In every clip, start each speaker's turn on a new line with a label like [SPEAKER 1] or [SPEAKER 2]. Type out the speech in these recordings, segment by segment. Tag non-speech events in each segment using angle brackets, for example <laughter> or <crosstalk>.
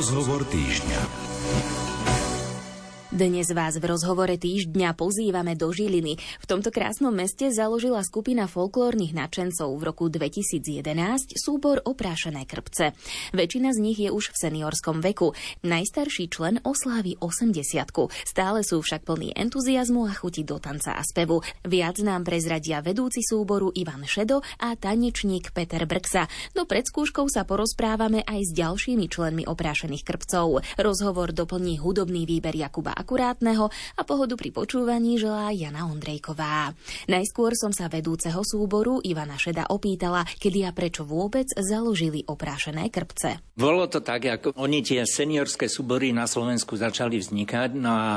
[SPEAKER 1] Rozhovor týždňa.
[SPEAKER 2] Dnes vás v rozhovore týždňa pozývame do Žiliny. V tomto krásnom meste založila skupina folklórnych nadšencov v roku 2011 súbor Oprášené krpce. Väčšina z nich je už v seniorskom veku. Najstarší člen oslávi 80 Stále sú však plní entuziasmu a chuti do tanca a spevu. Viac nám prezradia vedúci súboru Ivan Šedo a tanečník Peter Brksa. No pred skúškou sa porozprávame aj s ďalšími členmi Oprášených krpcov. Rozhovor doplní hudobný výber Jakuba akurátneho a pohodu pri počúvaní želá Jana Ondrejková. Najskôr som sa vedúceho súboru Ivana Šeda opýtala, kedy a prečo vôbec založili oprášené krpce.
[SPEAKER 3] Bolo to tak, ako oni tie seniorské súbory na Slovensku začali vznikať, no a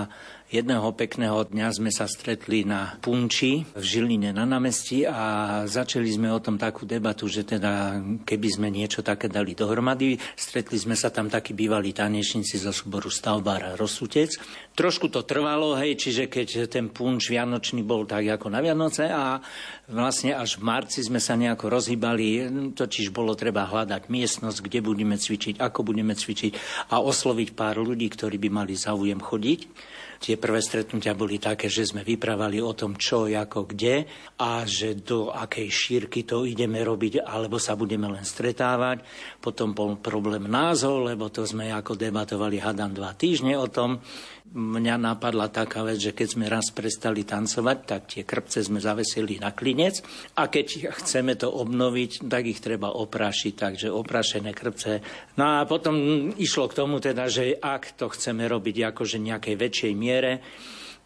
[SPEAKER 3] Jedného pekného dňa sme sa stretli na Punči v Žiline na námestí a začali sme o tom takú debatu, že teda keby sme niečo také dali dohromady, stretli sme sa tam takí bývalí tanečníci zo súboru Stavbára Rosutec. Trošku to trvalo, hej, čiže keď ten punč vianočný bol tak ako na Vianoce a vlastne až v marci sme sa nejako rozhýbali, totiž bolo treba hľadať miestnosť, kde budeme cvičiť, ako budeme cvičiť a osloviť pár ľudí, ktorí by mali záujem chodiť. Tie prvé stretnutia boli také, že sme vyprávali o tom, čo, ako, kde a že do akej šírky to ideme robiť, alebo sa budeme len stretávať. Potom bol problém názov, lebo to sme ako debatovali, hadám, dva týždne o tom mňa napadla taká vec, že keď sme raz prestali tancovať, tak tie krpce sme zavesili na klinec a keď chceme to obnoviť, tak ich treba oprášiť, takže oprašené krpce. No a potom išlo k tomu teda, že ak to chceme robiť akože nejakej väčšej miere,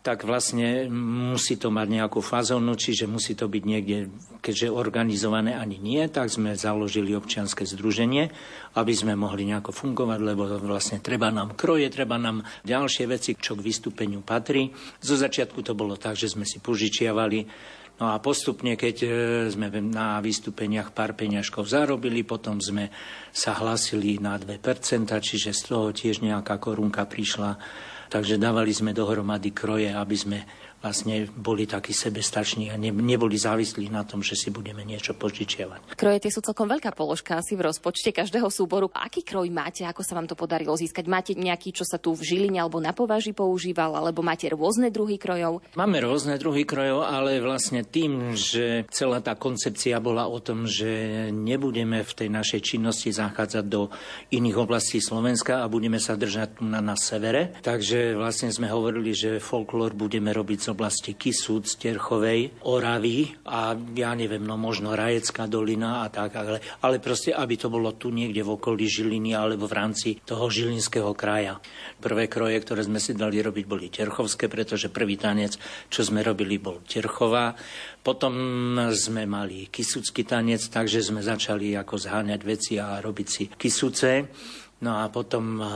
[SPEAKER 3] tak vlastne musí to mať nejakú fazónu, čiže musí to byť niekde, keďže organizované ani nie, tak sme založili občianske združenie, aby sme mohli nejako fungovať, lebo vlastne treba nám kroje, treba nám ďalšie veci, čo k vystúpeniu patrí. Zo začiatku to bolo tak, že sme si požičiavali No a postupne, keď e, sme na vystúpeniach pár peňažkov zarobili, potom sme sa hlasili na 2%, čiže z toho tiež nejaká korunka prišla Takže dávali sme dohromady kroje, aby sme vlastne boli takí sebestační a ne, neboli závislí na tom, že si budeme niečo požičiavať.
[SPEAKER 2] Kroje tie sú celkom veľká položka asi v rozpočte každého súboru. Aký kroj máte, ako sa vám to podarilo získať? Máte nejaký, čo sa tu v Žiline alebo na považi používal, alebo máte rôzne druhy krojov?
[SPEAKER 3] Máme rôzne druhy krojov, ale vlastne tým, že celá tá koncepcia bola o tom, že nebudeme v tej našej činnosti zachádzať do iných oblastí Slovenska a budeme sa držať na, na severe. Takže vlastne sme hovorili, že folklór budeme robiť z oblasti Kisúc, Terchovej, Oravy a ja neviem, no možno Rajecká dolina a tak, ale, ale proste, aby to bolo tu niekde v okolí Žiliny alebo v rámci toho Žilinského kraja. Prvé kroje, ktoré sme si dali robiť, boli Terchovské, pretože prvý tanec, čo sme robili, bol Terchová. Potom sme mali Kisucký tanec, takže sme začali ako zháňať veci a robiť si Kisuce. No a potom uh,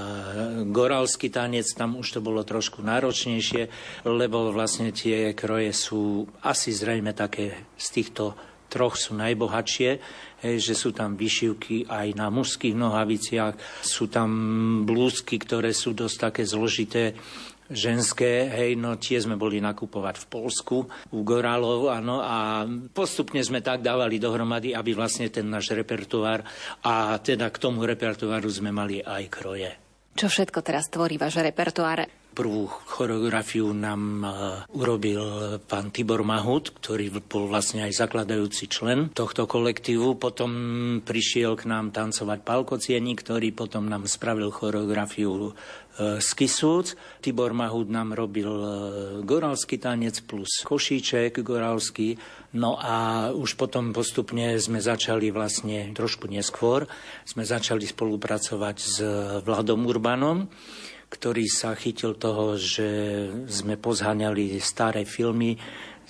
[SPEAKER 3] goralský tanec, tam už to bolo trošku náročnejšie, lebo vlastne tie kroje sú asi zrejme také z týchto troch sú najbohatšie, hej, že sú tam vyšivky aj na mužských nohaviciach, sú tam blúzky, ktoré sú dosť také zložité, ženské, hej, no tie sme boli nakupovať v Polsku, u Gorálov, áno, a postupne sme tak dávali dohromady, aby vlastne ten náš repertoár a teda k tomu repertoáru sme mali aj kroje.
[SPEAKER 2] Čo všetko teraz tvorí váš repertoár?
[SPEAKER 3] Prvú choreografiu nám e, urobil pán Tibor Mahut, ktorý bol vlastne aj zakladajúci člen tohto kolektívu. Potom prišiel k nám tancovať Palko Cieni, ktorý potom nám spravil choreografiu z e, Kisúc. Tibor Mahut nám robil e, goralský tanec plus košíček goralský. No a už potom postupne sme začali vlastne trošku neskôr, sme začali spolupracovať s Vladom Urbanom, ktorý sa chytil toho, že sme pozháňali staré filmy,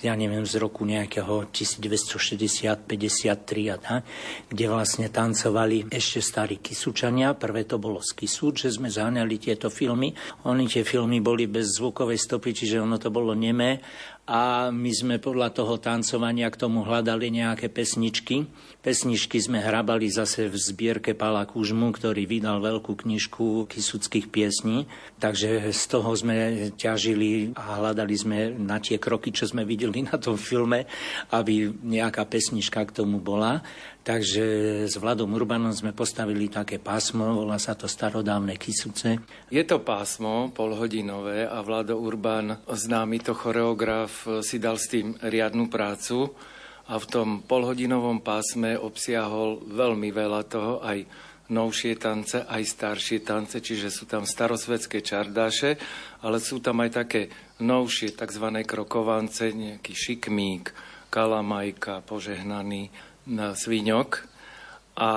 [SPEAKER 3] ja neviem, z roku nejakého 1960-53, kde vlastne tancovali ešte starí Kisučania. Prvé to bolo z Kisúč, že sme zháňali tieto filmy. Oni tie filmy boli bez zvukovej stopy, čiže ono to bolo nemé a my sme podľa toho tancovania k tomu hľadali nejaké pesničky. Pesničky sme hrabali zase v zbierke Pala Kužmu, ktorý vydal veľkú knižku kisuckých piesní. Takže z toho sme ťažili a hľadali sme na tie kroky, čo sme videli na tom filme, aby nejaká pesnička k tomu bola. Takže s Vladom Urbanom sme postavili také pásmo, volá sa to starodávne Kisuce.
[SPEAKER 1] Je to pásmo polhodinové a Vlado Urban, známy to choreograf, si dal s tým riadnu prácu a v tom polhodinovom pásme obsiahol veľmi veľa toho, aj novšie tance, aj staršie tance, čiže sú tam starosvedské čardáše, ale sú tam aj také novšie tzv. krokovance, nejaký šikmík, kalamajka, požehnaný, na svíňok. A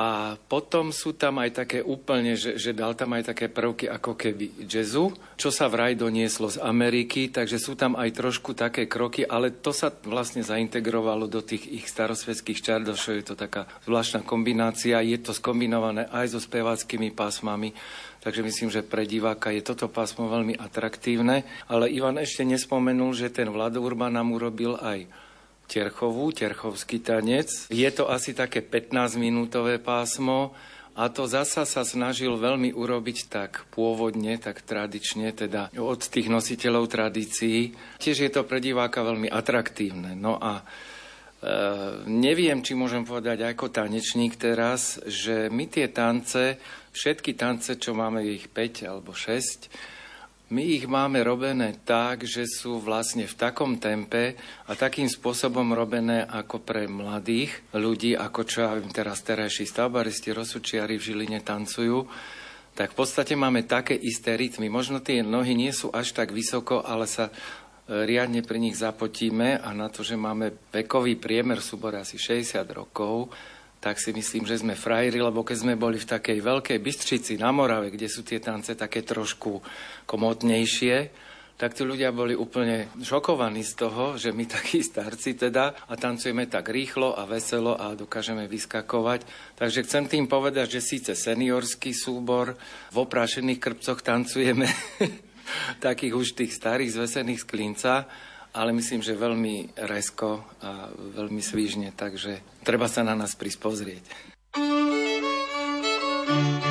[SPEAKER 1] potom sú tam aj také úplne, že, že dal tam aj také prvky ako keby jazzu, čo sa vraj donieslo z Ameriky, takže sú tam aj trošku také kroky, ale to sa vlastne zaintegrovalo do tých ich starosvedských čardošov, je to taká zvláštna kombinácia, je to skombinované aj so speváckými pásmami, takže myslím, že pre diváka je toto pásmo veľmi atraktívne. Ale Ivan ešte nespomenul, že ten Vlado Urban nám urobil aj Terchovú, Terchovský tanec. Je to asi také 15-minútové pásmo a to zasa sa snažil veľmi urobiť tak pôvodne, tak tradične, teda od tých nositeľov tradícií. Tiež je to pre diváka veľmi atraktívne. No a e, neviem, či môžem povedať ako tanečník teraz, že my tie tance, všetky tance, čo máme ich 5 alebo 6, my ich máme robené tak, že sú vlastne v takom tempe a takým spôsobom robené ako pre mladých ľudí, ako čo ja viem teraz terajší stavbaristi, rozsučiari v Žiline tancujú, tak v podstate máme také isté rytmy. Možno tie nohy nie sú až tak vysoko, ale sa e, riadne pri nich zapotíme a na to, že máme vekový priemer súbor asi 60 rokov, tak si myslím, že sme frajeri, lebo keď sme boli v takej veľkej Bystrici na Morave, kde sú tie tance také trošku komotnejšie, tak tí ľudia boli úplne šokovaní z toho, že my takí starci teda a tancujeme tak rýchlo a veselo a dokážeme vyskakovať. Takže chcem tým povedať, že síce seniorský súbor, v oprášených krpcoch tancujeme <laughs> takých už tých starých zvesených z klinca, ale myslím, že veľmi resko a veľmi svížne, takže treba sa na nás prispozrieť. thank you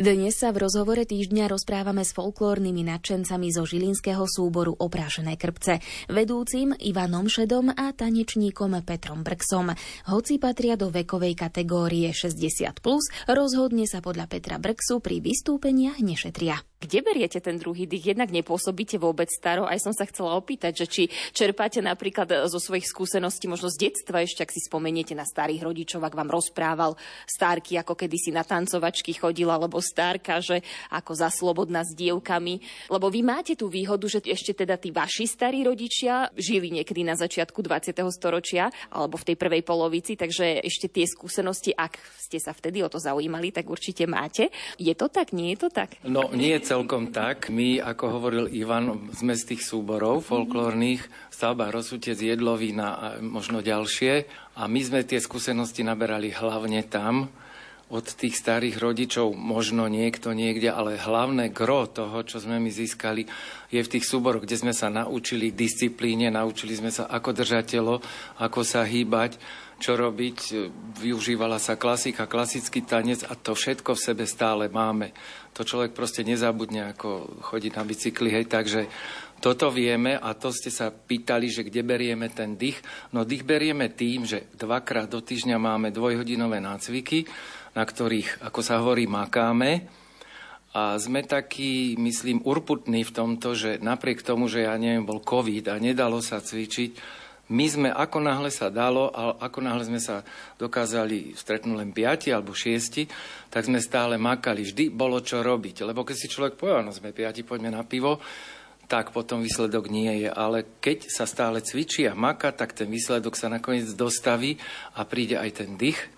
[SPEAKER 2] Dnes sa v rozhovore týždňa rozprávame s folklórnymi nadšencami zo žilinského súboru Oprášené krpce, vedúcim Ivanom Šedom a tanečníkom Petrom Brksom. Hoci patria do vekovej kategórie 60+, plus, rozhodne sa podľa Petra Brksu pri vystúpeniach nešetria. Kde beriete ten druhý dých? Jednak nepôsobíte vôbec staro. Aj som sa chcela opýtať, že či čerpáte napríklad zo svojich skúseností, možno z detstva ešte, ak si spomeniete na starých rodičov, ak vám rozprával stárky, ako kedysi na tancovačky chodil, alebo stárka, že ako za slobodná s dievkami. Lebo vy máte tú výhodu, že ešte teda tí vaši starí rodičia žili niekedy na začiatku 20. storočia alebo v tej prvej polovici, takže ešte tie skúsenosti, ak ste sa vtedy o to zaujímali, tak určite máte. Je to tak? Nie je to tak?
[SPEAKER 1] No, nie je celkom tak. My, ako hovoril Ivan, sme z tých súborov folklórnych, stavba Rosutec, Jedlovina a možno ďalšie. A my sme tie skúsenosti naberali hlavne tam, od tých starých rodičov, možno niekto niekde, ale hlavné gro toho, čo sme my získali, je v tých súboroch, kde sme sa naučili disciplíne, naučili sme sa, ako držať telo, ako sa hýbať, čo robiť. Využívala sa klasika, klasický tanec a to všetko v sebe stále máme. To človek proste nezabudne, ako chodí na bicykli, hej, takže toto vieme a to ste sa pýtali, že kde berieme ten dých. No dých berieme tým, že dvakrát do týždňa máme dvojhodinové nácviky, na ktorých, ako sa hovorí, makáme. A sme takí, myslím, urputní v tomto, že napriek tomu, že ja neviem, bol COVID a nedalo sa cvičiť, my sme, ako náhle sa dalo, a ako náhle sme sa dokázali stretnúť len piati alebo šiesti, tak sme stále makali. Vždy bolo čo robiť. Lebo keď si človek povie, no sme piati, poďme na pivo, tak potom výsledok nie je. Ale keď sa stále cvičí a maka, tak ten výsledok sa nakoniec dostaví a príde aj ten dých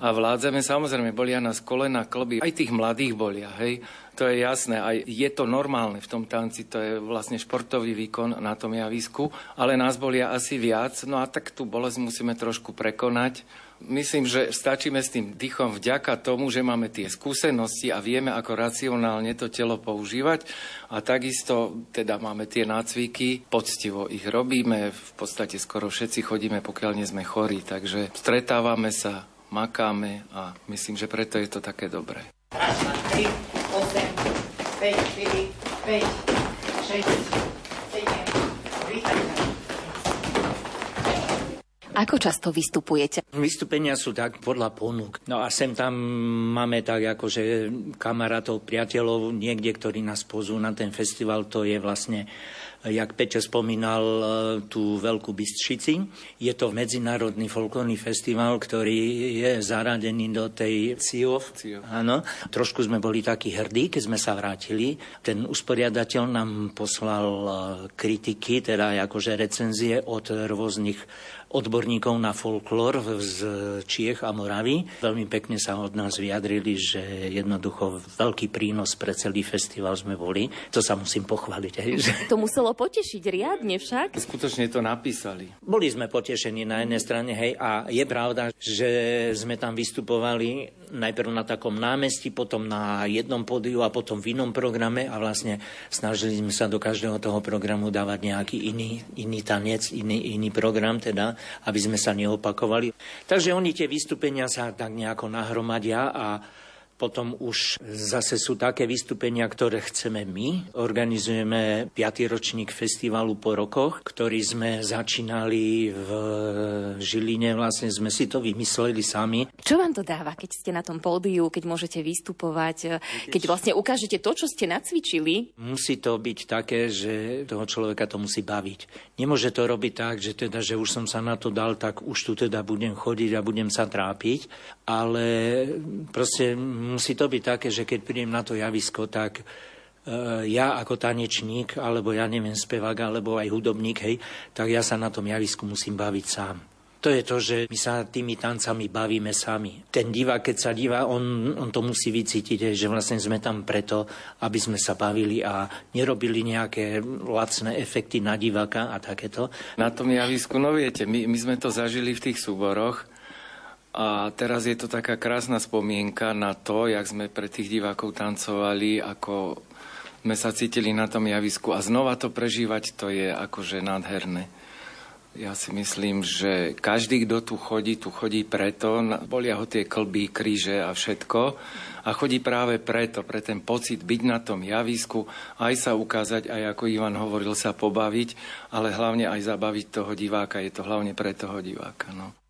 [SPEAKER 1] a vládzame. Samozrejme, bolia nás kolena, klby, aj tých mladých bolia, hej. To je jasné, aj je to normálne v tom tanci, to je vlastne športový výkon na tom javisku, ale nás bolia asi viac, no a tak tú bolesť musíme trošku prekonať. Myslím, že stačíme s tým dýchom vďaka tomu, že máme tie skúsenosti a vieme, ako racionálne to telo používať. A takisto teda máme tie nácviky, poctivo ich robíme, v podstate skoro všetci chodíme, pokiaľ nie sme chorí. Takže stretávame sa, makáme a myslím, že preto je to také dobré. 3, 8, 5, 4, 5, 6,
[SPEAKER 2] Ako často vystupujete?
[SPEAKER 3] Vystúpenia sú tak podľa ponúk. No a sem tam máme tak akože kamarátov, priateľov, niekde, ktorí nás pozú na ten festival, to je vlastne jak Peťo spomínal, e, tú Veľkú Bystřici. Je to medzinárodný folklórny festival, ktorý je zaradený do tej CIOF. Áno. Trošku sme boli takí hrdí, keď sme sa vrátili. Ten usporiadateľ nám poslal e, kritiky, teda akože recenzie od rôznych odborníkov na folklór z Čiech a Moravy. Veľmi pekne sa od nás vyjadrili, že jednoducho veľký prínos pre celý festival sme boli. To sa musím pochváliť. Aj, že...
[SPEAKER 2] To muselo potešiť riadne však. <laughs>
[SPEAKER 1] Skutočne to napísali.
[SPEAKER 3] Boli sme potešení na jednej strane, hej, a je pravda, že sme tam vystupovali najprv na takom námestí, potom na jednom pódiu a potom v inom programe a vlastne snažili sme sa do každého toho programu dávať nejaký iný, iný tanec, iný, iný program teda, aby sme sa neopakovali. Takže oni tie vystúpenia sa tak nejako nahromadia a potom už zase sú také vystúpenia, ktoré chceme my. Organizujeme 5. ročník festivalu po rokoch, ktorý sme začínali v Žiline. Vlastne sme si to vymysleli sami.
[SPEAKER 2] Čo vám to dáva, keď ste na tom pódiu, keď môžete vystupovať, keď vlastne ukážete to, čo ste nacvičili?
[SPEAKER 3] Musí to byť také, že toho človeka to musí baviť. Nemôže to robiť tak, že teda, že už som sa na to dal, tak už tu teda budem chodiť a budem sa trápiť, ale proste musí to byť také, že keď prídem na to javisko, tak e, ja ako tanečník, alebo ja neviem, spevák, alebo aj hudobník, hej, tak ja sa na tom javisku musím baviť sám. To je to, že my sa tými tancami bavíme sami. Ten divák, keď sa divá, on, on to musí vycítiť, že vlastne sme tam preto, aby sme sa bavili a nerobili nejaké lacné efekty na diváka a takéto.
[SPEAKER 1] Na tom javisku, no viete, my, my sme to zažili v tých súboroch, a teraz je to taká krásna spomienka na to, jak sme pre tých divákov tancovali, ako sme sa cítili na tom javisku a znova to prežívať, to je akože nádherné. Ja si myslím, že každý, kto tu chodí, tu chodí preto, bolia ho tie klby, kríže a všetko a chodí práve preto, pre ten pocit byť na tom javisku, aj sa ukázať, aj ako Ivan hovoril, sa pobaviť, ale hlavne aj zabaviť toho diváka. Je to hlavne pre toho diváka. No.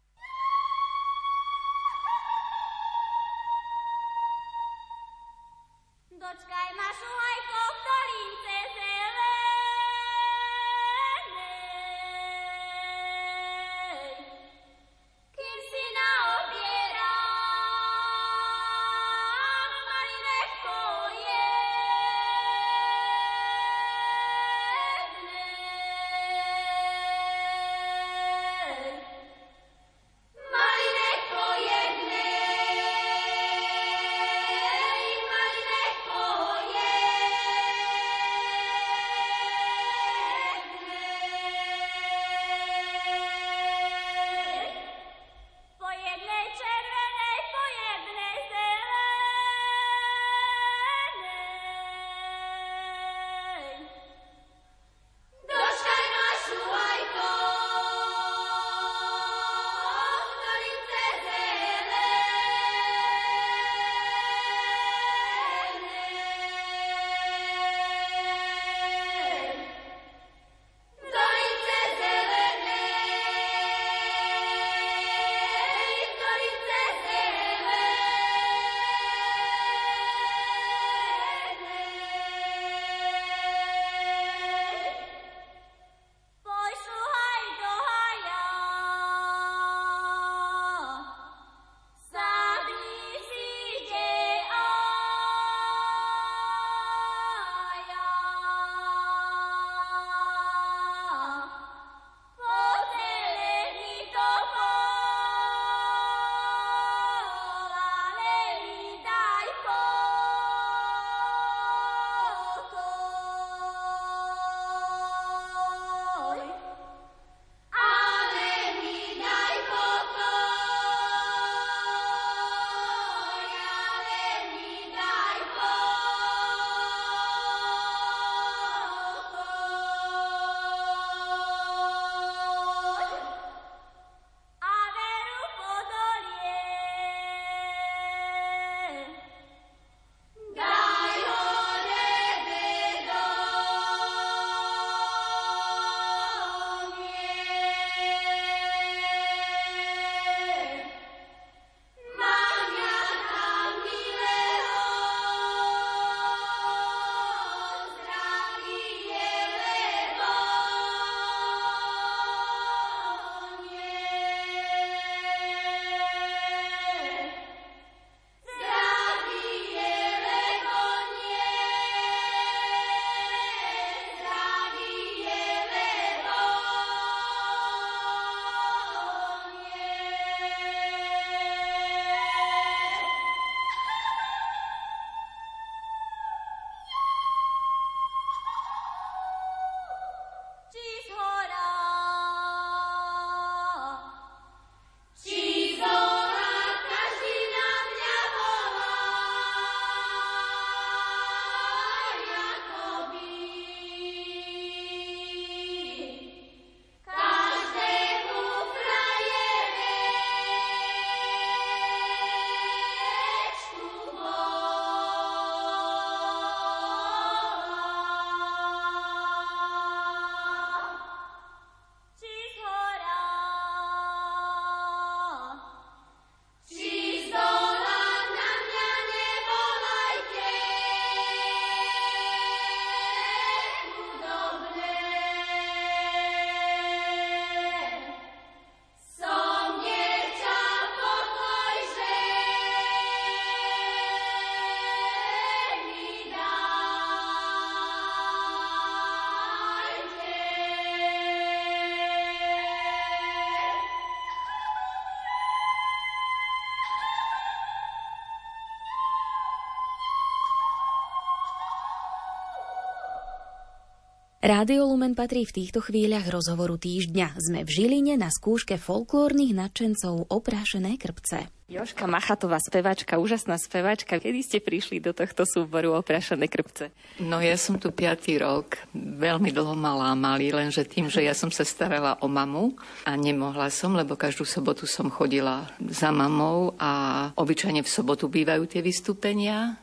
[SPEAKER 2] Rádio Lumen patrí v týchto chvíľach rozhovoru týždňa. Sme v Žiline na skúške folklórnych nadšencov Oprášené krpce. Joška Machatová, spevačka, úžasná spevačka. Kedy ste prišli do tohto súboru Oprášené krpce?
[SPEAKER 4] No ja som tu piatý rok, veľmi dlho malá mali, lenže tým, že ja som sa starala o mamu a nemohla som, lebo každú sobotu som chodila za mamou a obyčajne v sobotu bývajú tie vystúpenia.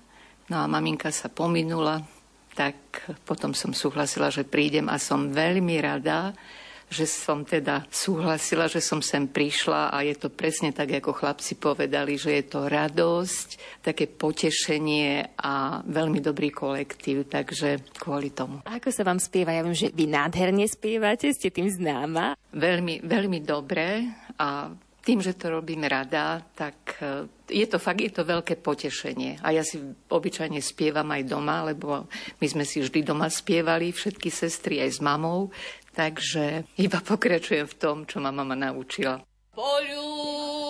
[SPEAKER 4] No a maminka sa pominula, tak potom som súhlasila, že prídem a som veľmi rada, že som teda súhlasila, že som sem prišla a je to presne tak, ako chlapci povedali, že je to radosť, také potešenie a veľmi dobrý kolektív, takže kvôli tomu.
[SPEAKER 2] A ako sa vám spieva? Ja viem, že vy nádherne spievate, ste tým známa.
[SPEAKER 4] Veľmi, veľmi dobre a tým, že to robím rada, tak e, je to fakt, je to veľké potešenie. A ja si obyčajne spievam aj doma, lebo my sme si vždy doma spievali, všetky sestry aj s mamou, takže iba <laughs> pokračujem v tom, čo ma mama naučila. Poľu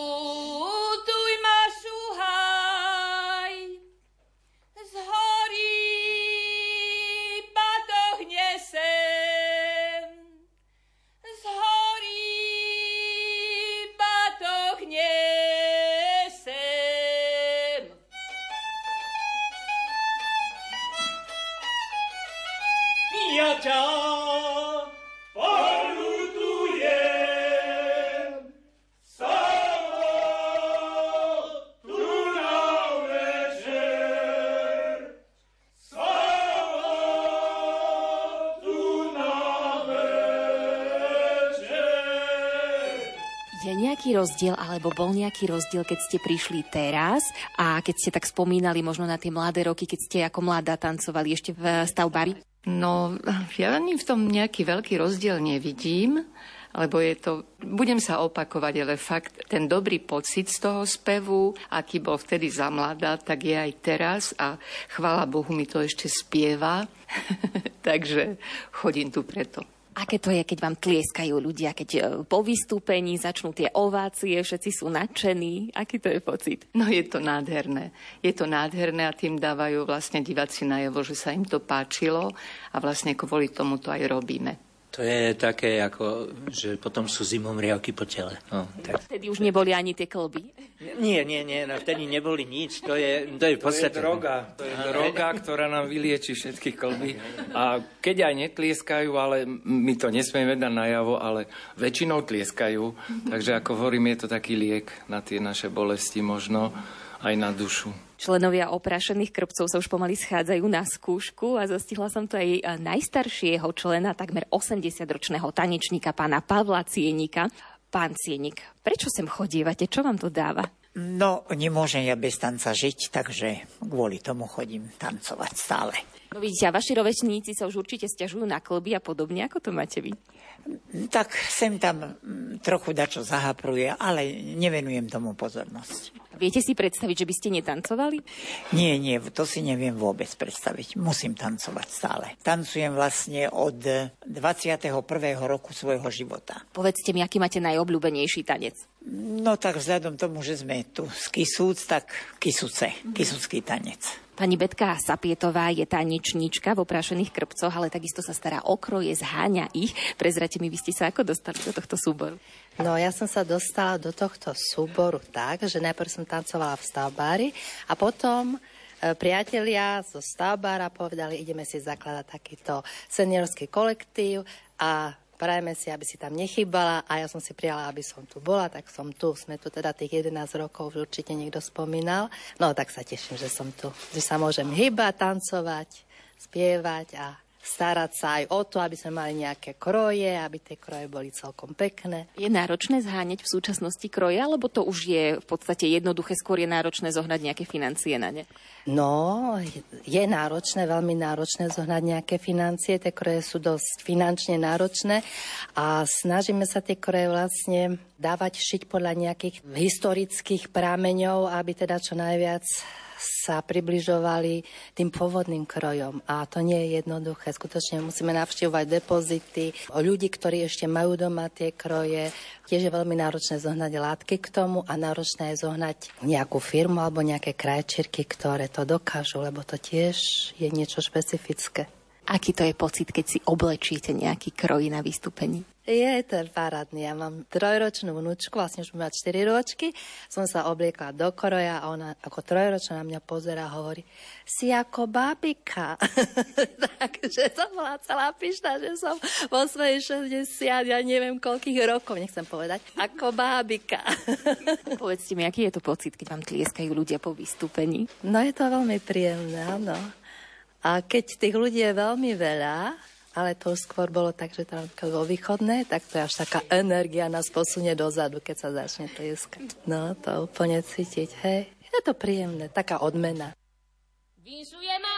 [SPEAKER 2] nejaký rozdiel, alebo bol nejaký rozdiel, keď ste prišli teraz a keď ste tak spomínali možno na tie mladé roky, keď ste ako mladá tancovali ešte v stavbari?
[SPEAKER 4] No, ja ani v tom nejaký veľký rozdiel nevidím, lebo je to, budem sa opakovať, ale fakt ten dobrý pocit z toho spevu, aký bol vtedy za mladá, tak je aj teraz a chvála Bohu mi to ešte spieva, <laughs> takže chodím tu preto.
[SPEAKER 2] Aké to je, keď vám tlieskajú ľudia, keď e, po vystúpení začnú tie ovácie, všetci sú nadšení? Aký to je pocit?
[SPEAKER 4] No je to nádherné. Je to nádherné a tým dávajú vlastne diváci najavo, že sa im to páčilo a vlastne kvôli tomu to aj robíme.
[SPEAKER 3] To je také, ako, že potom sú zimom riavky po tele. No,
[SPEAKER 2] tak. Vtedy už neboli ani tie klby?
[SPEAKER 3] Nie, nie, nie, no vtedy neboli nič. To je, to je v podstate...
[SPEAKER 1] To je droga, to je droga, <laughs> ktorá nám vylieči všetky klby. A keď aj netlieskajú, ale my to nesmieme dať najavo, ale väčšinou tlieskajú. Takže ako hovorím, je to taký liek na tie naše bolesti možno, aj na dušu.
[SPEAKER 2] Členovia oprašených krpcov sa už pomaly schádzajú na skúšku a zastihla som to aj najstaršieho člena, takmer 80-ročného tanečníka, pána Pavla Cienika. Pán Cienik, prečo sem chodívate? Čo vám to dáva?
[SPEAKER 5] No, nemôžem ja bez tanca žiť, takže kvôli tomu chodím tancovať stále.
[SPEAKER 2] No vidíte, a vaši rovečníci sa už určite stiažujú na klby a podobne. Ako to máte vy?
[SPEAKER 5] Tak sem tam mm, trochu dačo zahapruje, ale nevenujem tomu pozornosť.
[SPEAKER 2] Viete si predstaviť, že by ste netancovali?
[SPEAKER 5] Nie, nie, to si neviem vôbec predstaviť. Musím tancovať stále. Tancujem vlastne od 21. roku svojho života.
[SPEAKER 2] Povedzte mi, aký máte najobľúbenejší tanec?
[SPEAKER 5] No tak vzhľadom tomu, že sme tu z Kisúc, tak Kisuce, Kisucký tanec.
[SPEAKER 2] Pani Betka Sapietová je tanečníčka v oprášených krpcoch, ale takisto sa stará o kroje, zháňa ich. Prezrate mi, vy ste sa ako dostali do tohto súboru?
[SPEAKER 6] No ja som sa dostala do tohto súboru tak, že najprv som tancovala v stavbári a potom e, priatelia zo stavbára povedali, ideme si zakladať takýto seniorský kolektív a prajeme si, aby si tam nechybala a ja som si prijala, aby som tu bola, tak som tu. Sme tu teda tých 11 rokov, určite niekto spomínal. No tak sa teším, že som tu, že sa môžem hýbať, tancovať, spievať a starať sa aj o to, aby sme mali nejaké kroje, aby tie kroje boli celkom pekné.
[SPEAKER 2] Je náročné zháňať v súčasnosti kroje, alebo to už je v podstate jednoduché, skôr je náročné zohnať nejaké financie na ne?
[SPEAKER 6] No, je náročné, veľmi náročné zohnať nejaké financie. Tie kroje sú dosť finančne náročné a snažíme sa tie kroje vlastne dávať šiť podľa nejakých historických prámeňov, aby teda čo najviac sa približovali tým pôvodným krojom. A to nie je jednoduché. Skutočne musíme navštívovať depozity, ľudí, ktorí ešte majú doma tie kroje. Tiež je veľmi náročné zohnať látky k tomu a náročné je zohnať nejakú firmu alebo nejaké krajčírky, ktoré to dokážu, lebo to tiež je niečo špecifické.
[SPEAKER 2] Aký to je pocit, keď si oblečíte nejaký kroj na vystúpení?
[SPEAKER 7] Je to parádny. Ja mám trojročnú vnúčku, vlastne už mať 4 ročky. Som sa obliekla do koroja a ona ako trojročná na mňa pozera a hovorí si ako babika. <laughs> Takže som bola celá pyšná, že som vo svojej 60, ja neviem koľkých rokov, nechcem povedať, ako bábika. <laughs>
[SPEAKER 2] Povedzte mi, aký je to pocit, keď vám tlieskajú ľudia po vystúpení?
[SPEAKER 7] No je to veľmi príjemné, áno. A keď tých ľudí je veľmi veľa, ale to skôr bolo tak, že tam vo východné, tak to je až taká energia nás posunie dozadu, keď sa začne tlieskať. No, to úplne cítiť, hej. Je to príjemné, taká odmena. Vinšuje ma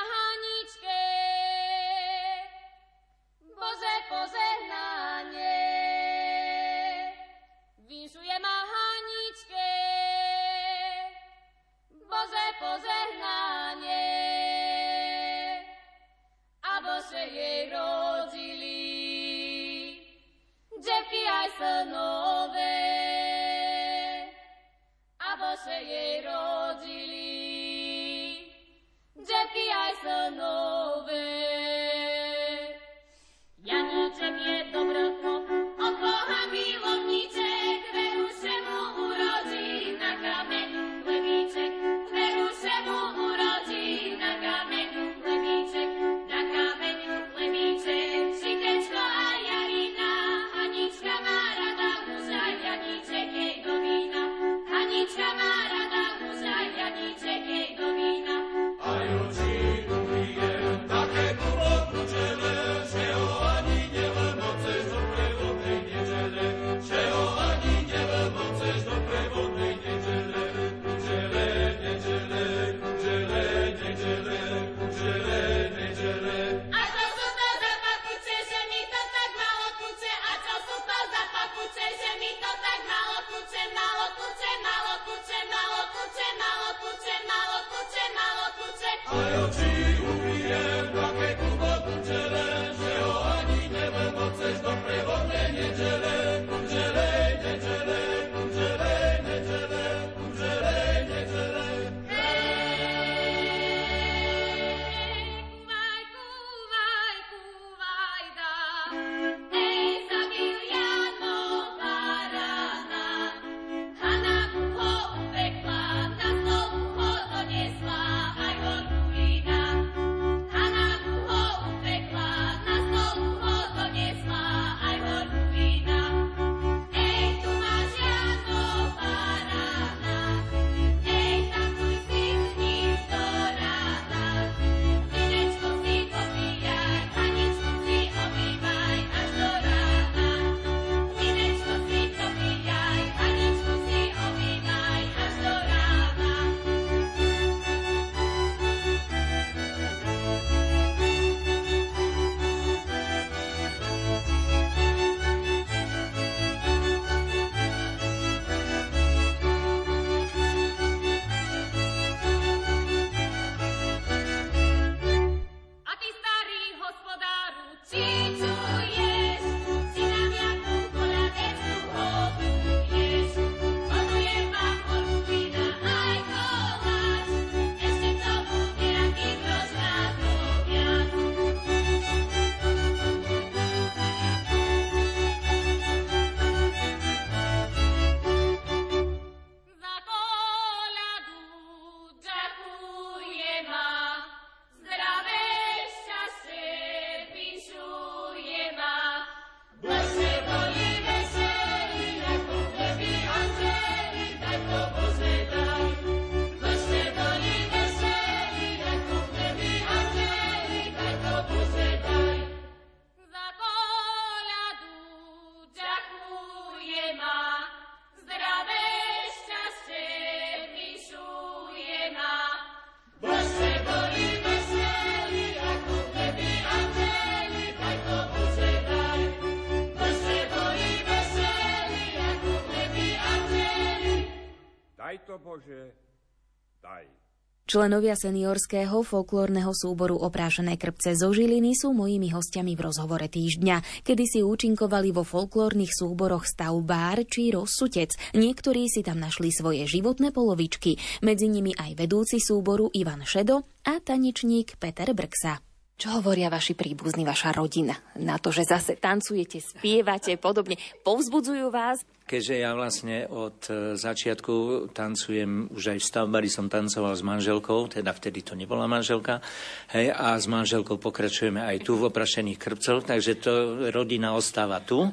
[SPEAKER 2] Členovia seniorského folklórneho súboru Oprášené krpce zo Žiliny sú mojimi hostiami v rozhovore týždňa, kedy si účinkovali vo folklórnych súboroch Stav Bár či Rozsutec. Niektorí si tam našli svoje životné polovičky, medzi nimi aj vedúci súboru Ivan Šedo a tanečník Peter Brksa. Čo hovoria vaši príbuzní, vaša rodina na to, že zase tancujete, spievate, podobne? Povzbudzujú vás?
[SPEAKER 3] Keďže ja vlastne od e, začiatku tancujem, už aj v stavbari som tancoval s manželkou, teda vtedy to nebola manželka, hej, a s manželkou pokračujeme aj tu v oprašených krpcoch, takže to rodina ostáva tu,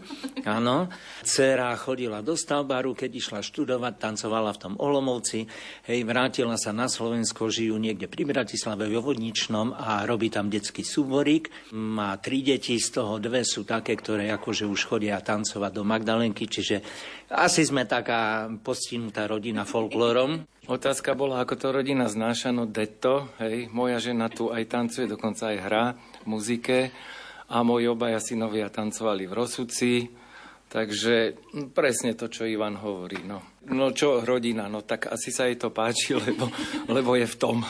[SPEAKER 3] áno. Cera chodila do stavbaru, keď išla študovať, tancovala v tom Olomovci, hej, vrátila sa na Slovensko, žijú niekde pri Bratislave v Vodničnom a robí tam detský súborík. Má tri deti, z toho dve sú také, ktoré akože už chodia tancovať do Magdalenky, čiže asi sme taká postihnutá rodina folklórom.
[SPEAKER 1] Otázka bola, ako to rodina znáša, no detto, hej, moja žena tu aj tancuje, dokonca aj hrá v muzike a moji obaja synovia tancovali v Rosuci, takže presne to, čo Ivan hovorí, no. No čo rodina, no tak asi sa jej to páči, <laughs> lebo, lebo je v tom.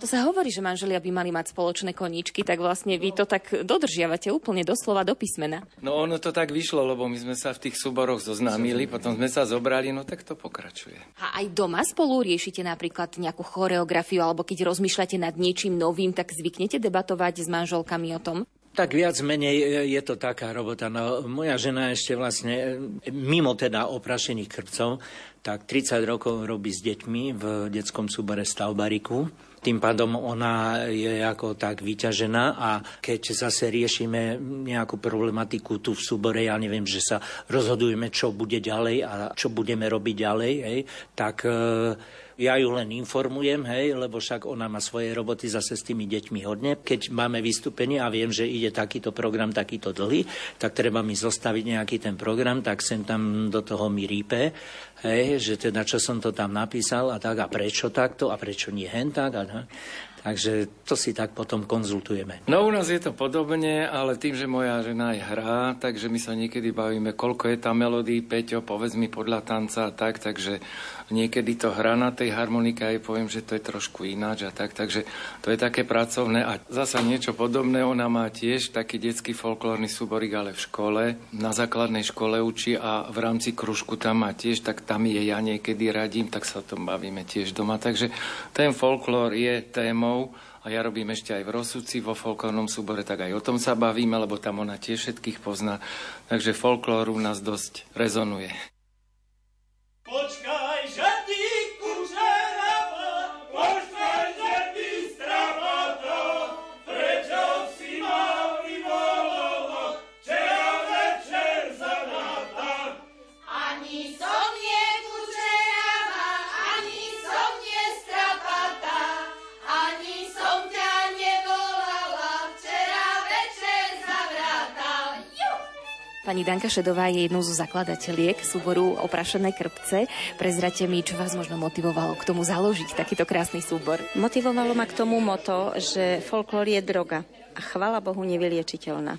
[SPEAKER 2] To sa hovorí, že manželia by mali mať spoločné koníčky, tak vlastne vy to tak dodržiavate úplne doslova do písmena.
[SPEAKER 1] No ono to tak vyšlo, lebo my sme sa v tých súboroch zoznámili, potom sme sa zobrali, no tak to pokračuje.
[SPEAKER 2] A aj doma spolu riešite napríklad nejakú choreografiu, alebo keď rozmýšľate nad niečím novým, tak zvyknete debatovať s manželkami o tom?
[SPEAKER 3] Tak viac menej je to taká robota. No, moja žena ešte vlastne, mimo teda oprašených krpcov, tak 30 rokov robí s deťmi v detskom súbore Stavbariku. Tým pádom ona je ako tak vyťažená a keď zase riešime nejakú problematiku tu v súbore, ja neviem, že sa rozhodujeme, čo bude ďalej a čo budeme robiť ďalej, hej, tak e, ja ju len informujem, hej, lebo však ona má svoje roboty zase s tými deťmi hodne. Keď máme vystúpenie a viem, že ide takýto program, takýto dlhý, tak treba mi zostaviť nejaký ten program, tak sem tam do toho mi rípe, hej, že teda čo som to tam napísal a tak a prečo takto a prečo nie hen tak. A, Takže to si tak potom konzultujeme.
[SPEAKER 1] No u nás je to podobne, ale tým, že moja žena aj hrá, takže my sa niekedy bavíme, koľko je tam melódií, Peťo, povedz mi podľa tanca a tak, takže niekedy to hrá na tej harmonike aj poviem, že to je trošku ináč a tak, takže to je také pracovné a zasa niečo podobné, ona má tiež taký detský folklórny súborik, ale v škole, na základnej škole učí a v rámci kružku tam má tiež, tak tam je ja niekedy radím, tak sa o tom bavíme tiež doma, takže ten folklór je témou Emanou a ja robím ešte aj v Rosuci vo folklórnom súbore, tak aj o tom sa bavíme, lebo tam ona tiež všetkých pozná. Takže folklór u nás dosť rezonuje. Počkaj,
[SPEAKER 2] Pani Danka Šedová je jednou zo zakladateľiek súboru Oprašené krpce. Prezrate mi, čo vás možno motivovalo k tomu založiť takýto krásny súbor.
[SPEAKER 8] Motivovalo ma k tomu moto, že folklór je droga a chvala Bohu nevyliečiteľná.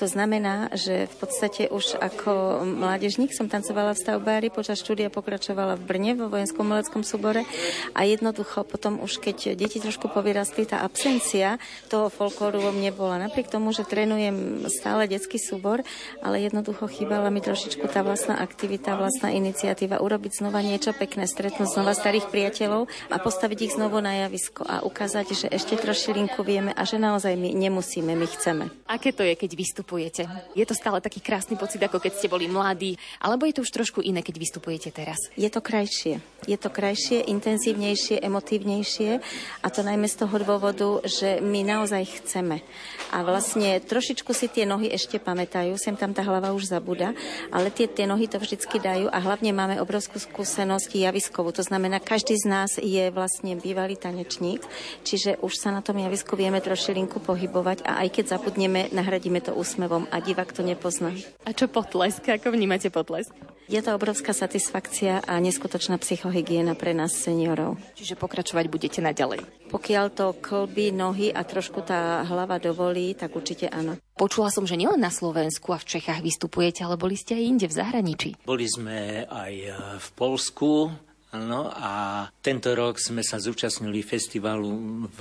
[SPEAKER 8] To znamená, že v podstate už ako mládežník som tancovala v stavbári, počas štúdia pokračovala v Brne vo vojenskom meleckom súbore a jednoducho potom už keď deti trošku povyrastli, tá absencia toho folklóru vo mne bola. Napriek tomu, že trénujem stále detský súbor, ale jednoducho chýbala mi trošičku tá vlastná aktivita, vlastná iniciatíva, urobiť znova niečo pekné, stretnúť znova starých priateľov a postaviť ich znovu na javisko a ukázať, že ešte troši linku vieme a že naozaj my nemusíme, my chceme.
[SPEAKER 2] Aké to je, keď vystupujete? Je to stále taký krásny pocit, ako keď ste boli mladí, alebo je to už trošku iné, keď vystupujete teraz?
[SPEAKER 8] Je to krajšie. Je to krajšie, intenzívnejšie, emotívnejšie a to najmä z toho dôvodu, že my naozaj chceme. A vlastne trošičku si tie nohy ešte pamätajú, sem tam tá hlava už zabúda, ale tie, tie nohy to vždycky dajú a hlavne máme obrovskú skúsenosť javiskovú. To znamená, každý z nás je vlastne bývalý tanečník, čiže už sa na tom javisku vieme trošilinku pohybovať pohybovať a aj keď zabudneme, nahradíme to úsmevom a divák to nepozná.
[SPEAKER 2] A čo potlesk? Ako vnímate potlesk?
[SPEAKER 8] Je to obrovská satisfakcia a neskutočná psychohygiena pre nás seniorov.
[SPEAKER 2] Čiže pokračovať budete naďalej?
[SPEAKER 8] Pokiaľ to klby, nohy a trošku tá hlava dovolí, tak určite áno.
[SPEAKER 2] Počula som, že nielen na Slovensku a v Čechách vystupujete, ale boli ste aj inde v zahraničí.
[SPEAKER 3] Boli sme aj e, v Polsku, No a tento rok sme sa zúčastnili festivalu v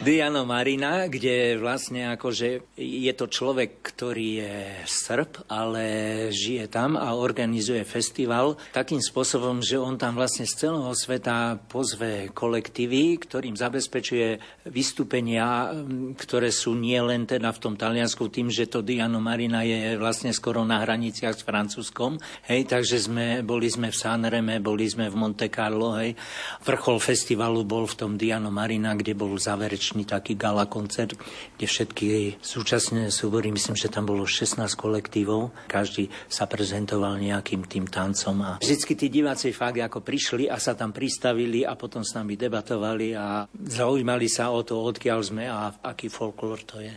[SPEAKER 3] Diano Marina, kde vlastne akože je to človek, ktorý je Srb, ale žije tam a organizuje festival takým spôsobom, že on tam vlastne z celého sveta pozve kolektívy, ktorým zabezpečuje vystúpenia, ktoré sú nie len teda v tom Taliansku, tým, že to Diano Marina je vlastne skoro na hraniciach s Francúzskom. Hej, takže sme, boli sme v Sanreme, boli sme v Monte Carlo, hej. Vrchol festivalu bol v tom Diano Marina, kde bol záverečný ročný taký gala koncert, kde všetky súčasné súbory, myslím, že tam bolo 16 kolektívov, každý sa prezentoval nejakým tým tancom a vždycky tí diváci fakt ako prišli a sa tam pristavili a potom s nami debatovali a zaujímali sa o to, odkiaľ sme a aký folklór to je.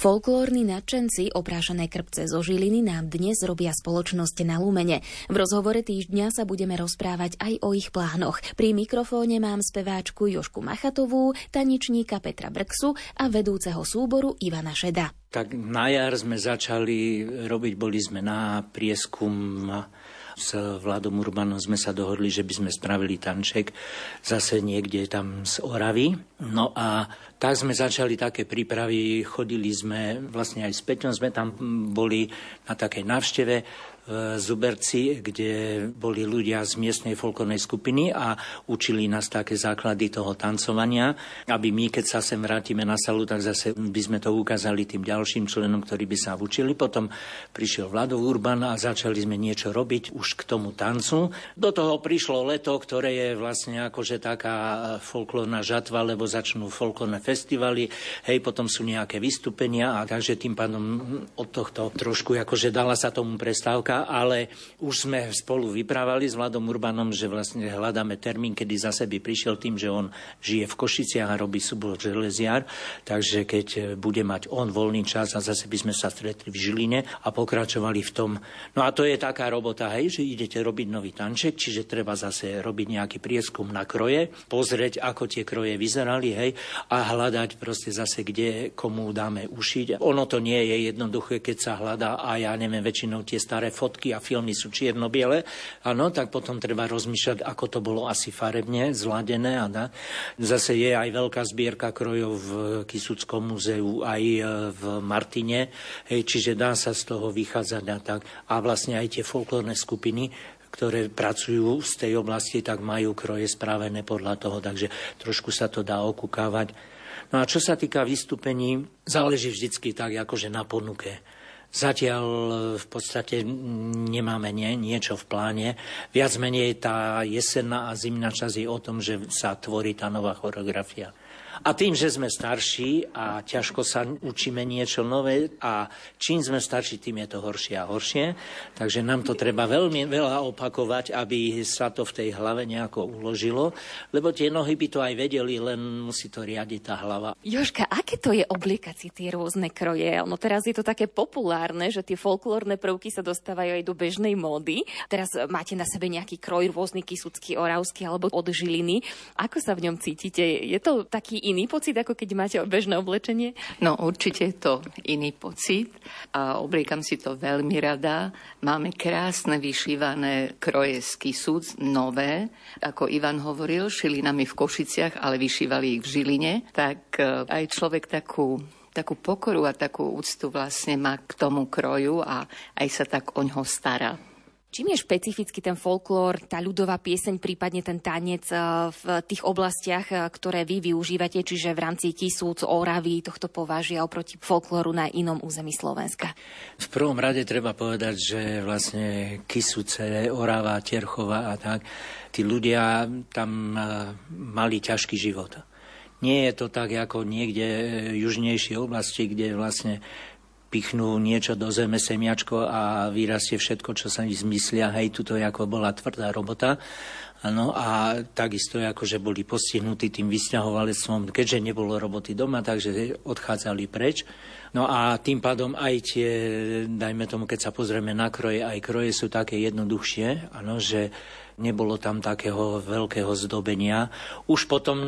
[SPEAKER 2] Folklórni nadšenci oprášané krpce zo Žiliny nám dnes robia spoločnosť na Lumene. V rozhovore týždňa sa budeme rozprávať aj o ich plánoch. Pri mikrofóne mám speváčku Jošku Machatovú, taničníka Petra Brksu a vedúceho súboru Ivana Šeda.
[SPEAKER 3] Tak na jar sme začali robiť, boli sme na prieskum s Vladom Urbanom sme sa dohodli, že by sme spravili tanček zase niekde tam z Oravy. No a tak sme začali také prípravy, chodili sme, vlastne aj s Peťom sme tam boli na takej návšteve Zuberci, kde boli ľudia z miestnej folklórnej skupiny a učili nás také základy toho tancovania, aby my, keď sa sem vrátime na salu, tak zase by sme to ukázali tým ďalším členom, ktorí by sa učili. Potom prišiel Vlado Urban a začali sme niečo robiť už k tomu tancu. Do toho prišlo leto, ktoré je vlastne akože taká folklórna žatva, lebo začnú folklórne festivaly, hej, potom sú nejaké vystúpenia a takže tým pádom od tohto trošku akože dala sa tomu prestávka ale už sme spolu vyprávali s Vladom Urbanom, že vlastne hľadáme termín, kedy zase by prišiel tým, že on žije v Košiciach a robí súbor železiar, takže keď bude mať on voľný čas a zase by sme sa stretli v Žiline a pokračovali v tom. No a to je taká robota, hej, že idete robiť nový tanček, čiže treba zase robiť nejaký prieskum na kroje, pozrieť, ako tie kroje vyzerali, hej, a hľadať proste zase, kde komu dáme ušiť. Ono to nie je jednoduché, keď sa hľadá a ja neviem, väčšinou tie staré fotky a filmy sú čierno-biele, áno, tak potom treba rozmýšľať, ako to bolo asi farebne zladené. A da. Zase je aj veľká zbierka krojov v Kisuckom múzeu, aj e, v Martine, hej, čiže dá sa z toho vychádzať a tak. A vlastne aj tie folklórne skupiny, ktoré pracujú z tej oblasti, tak majú kroje správené podľa toho, takže trošku sa to dá okúkávať. No a čo sa týka vystúpení, záleží vždycky tak akože na ponuke. Zatiaľ e, v podstate nemáme nie, niečo v pláne. Viac menej tá jesenná a zimná čas je o tom, že sa tvorí tá nová choreografia. A tým, že sme starší a ťažko sa učíme niečo nové a čím sme starší, tým je to horšie a horšie. Takže nám to treba veľmi veľa opakovať, aby sa to v tej hlave nejako uložilo, lebo tie nohy by to aj vedeli, len musí to riadiť tá hlava.
[SPEAKER 2] Joška, aké to je obliekať si tie rôzne kroje? No teraz je to také populárne, že tie folklórne prvky sa dostávajú aj do bežnej módy. Teraz máte na sebe nejaký kroj rôzny kisucký, oravský alebo od žiliny. Ako sa v ňom cítite? Je to taký iný pocit, ako keď máte bežné oblečenie?
[SPEAKER 4] No určite je to iný pocit a obliekam si to veľmi rada. Máme krásne vyšívané kroje z Kisúc, nové. Ako Ivan hovoril, šili nami v Košiciach, ale vyšívali ich v Žiline. Tak e, aj človek takú takú pokoru a takú úctu vlastne má k tomu kroju a aj sa tak o ňo stará.
[SPEAKER 2] Čím je špecificky ten folklór, tá ľudová pieseň, prípadne ten tanec eh, v tých oblastiach, eh, ktoré vy využívate, čiže v rámci Tisúc, Oravy, tohto považia oproti folklóru na inom území Slovenska?
[SPEAKER 3] V prvom rade treba povedať, že vlastne Kisúce, Orava, Terchova a tak, tí ľudia tam eh, mali ťažký život. Nie je to tak ako niekde južnejšie oblasti, kde vlastne pichnú niečo do zeme, semiačko a vyrastie všetko, čo sa zmyslia. Hej, tuto ako bola tvrdá robota. Ano, a takisto ako, že boli postihnutí tým vysťahovalectvom, keďže nebolo roboty doma, takže odchádzali preč. No a tým pádom aj tie, dajme tomu, keď sa pozrieme na kroje, aj kroje sú také jednoduchšie, ano, že nebolo tam takého veľkého zdobenia. Už potom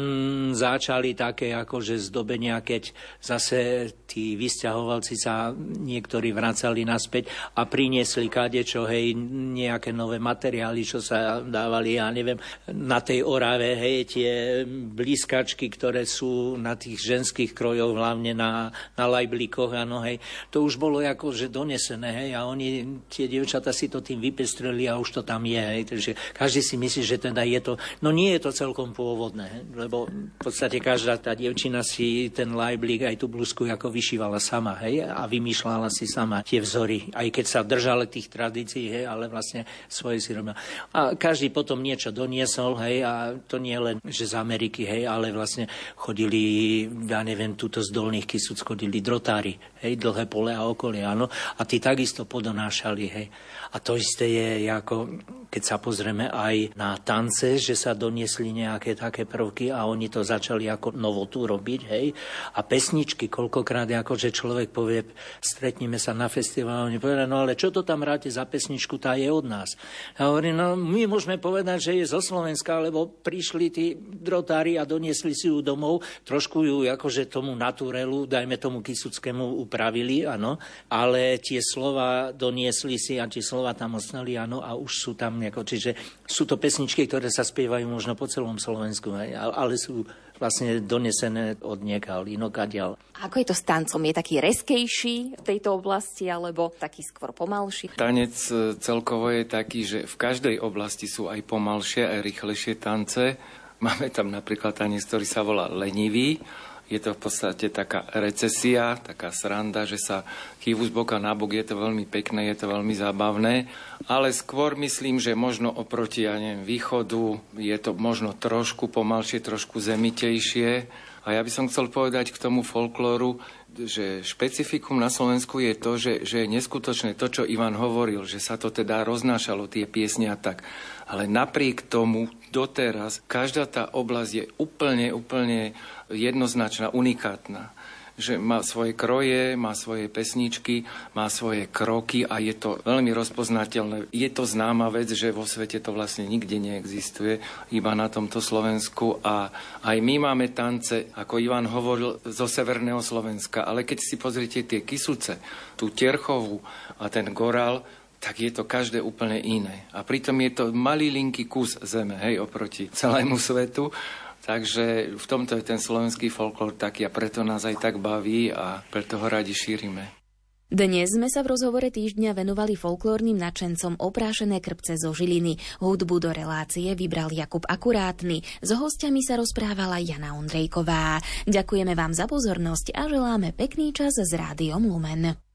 [SPEAKER 3] začali také akože zdobenia, keď zase tí vysťahovalci sa niektorí vracali naspäť a priniesli kadečo, hej, nejaké nové materiály, čo sa dávali, ja neviem, na tej orave, hej, tie blízkačky, ktoré sú na tých ženských krojoch, hlavne na, na lajblíkoch, áno, hej, to už bolo akože donesené, hej, a oni, tie dievčata si to tým vypestreli a už to tam je, hej, takže každý si myslí, že teda je to... No nie je to celkom pôvodné, lebo v podstate každá tá dievčina si ten lajblík aj tú blúzku ako vyšívala sama, hej, a vymýšľala si sama tie vzory, aj keď sa držala tých tradícií, hej, ale vlastne svoje si robila. A každý potom niečo doniesol, hej, a to nie len, že z Ameriky, hej, ale vlastne chodili, ja neviem, túto z dolných kysúc chodili drotári, hej, dlhé pole a okolie, áno, a tí takisto podonášali, hej. A to isté je, ako keď sa pozrieme aj na tance, že sa doniesli nejaké také prvky a oni to začali ako novotu robiť, hej. A pesničky, koľkokrát ako, že človek povie, stretníme sa na festivalu, oni povedia, no ale čo to tam hráte za pesničku, tá je od nás. A hovorí, no my môžeme povedať, že je zo Slovenska, lebo prišli tí drotári a doniesli si ju domov, trošku ju akože tomu naturelu, dajme tomu Kisuckému upravili, áno, ale tie slova doniesli si a tie slova tam ostali, áno, a už sú tam, nejako, čiže sú to pesničky, ktoré sa spievajú možno po celom Slovensku, ale sú vlastne donesené od niekaľ, inokadiaľ.
[SPEAKER 2] Ako je to s tancom? Je taký reskejší v tejto oblasti, alebo taký skôr pomalší?
[SPEAKER 1] Tanec e, celkovo je taký, že v každej oblasti sú aj pomalšie, aj rýchlejšie tance. Máme tam napríklad tanec, ktorý sa volá lenivý, je to v podstate taká recesia, taká sranda, že sa chývu z boka na bok, je to veľmi pekné, je to veľmi zábavné, ale skôr myslím, že možno oproti, ja neviem, východu je to možno trošku pomalšie, trošku zemitejšie. A ja by som chcel povedať k tomu folklóru, že špecifikum na Slovensku je to, že, že je neskutočné to, čo Ivan hovoril, že sa to teda roznášalo, tie piesne a tak. Ale napriek tomu doteraz každá tá oblasť je úplne, úplne jednoznačná, unikátna že má svoje kroje, má svoje pesničky, má svoje kroky a je to veľmi rozpoznateľné. Je to známa vec, že vo svete to vlastne nikde neexistuje, iba na tomto Slovensku a aj my máme tance, ako Ivan hovoril, zo severného Slovenska, ale keď si pozrite tie Kisuce, tú Terchovú a ten Goral, tak je to každé úplne iné. A pritom je to malý linky kus zeme, hej, oproti celému svetu. Takže v tomto je ten slovenský folklór taký a preto nás aj tak baví a preto ho radi šírime.
[SPEAKER 2] Dnes sme sa v rozhovore týždňa venovali folklórnym nadšencom oprášené krpce zo Žiliny. Hudbu do relácie vybral Jakub Akurátny. S hostiami sa rozprávala Jana Ondrejková. Ďakujeme vám za pozornosť a želáme pekný čas s rádiom Lumen.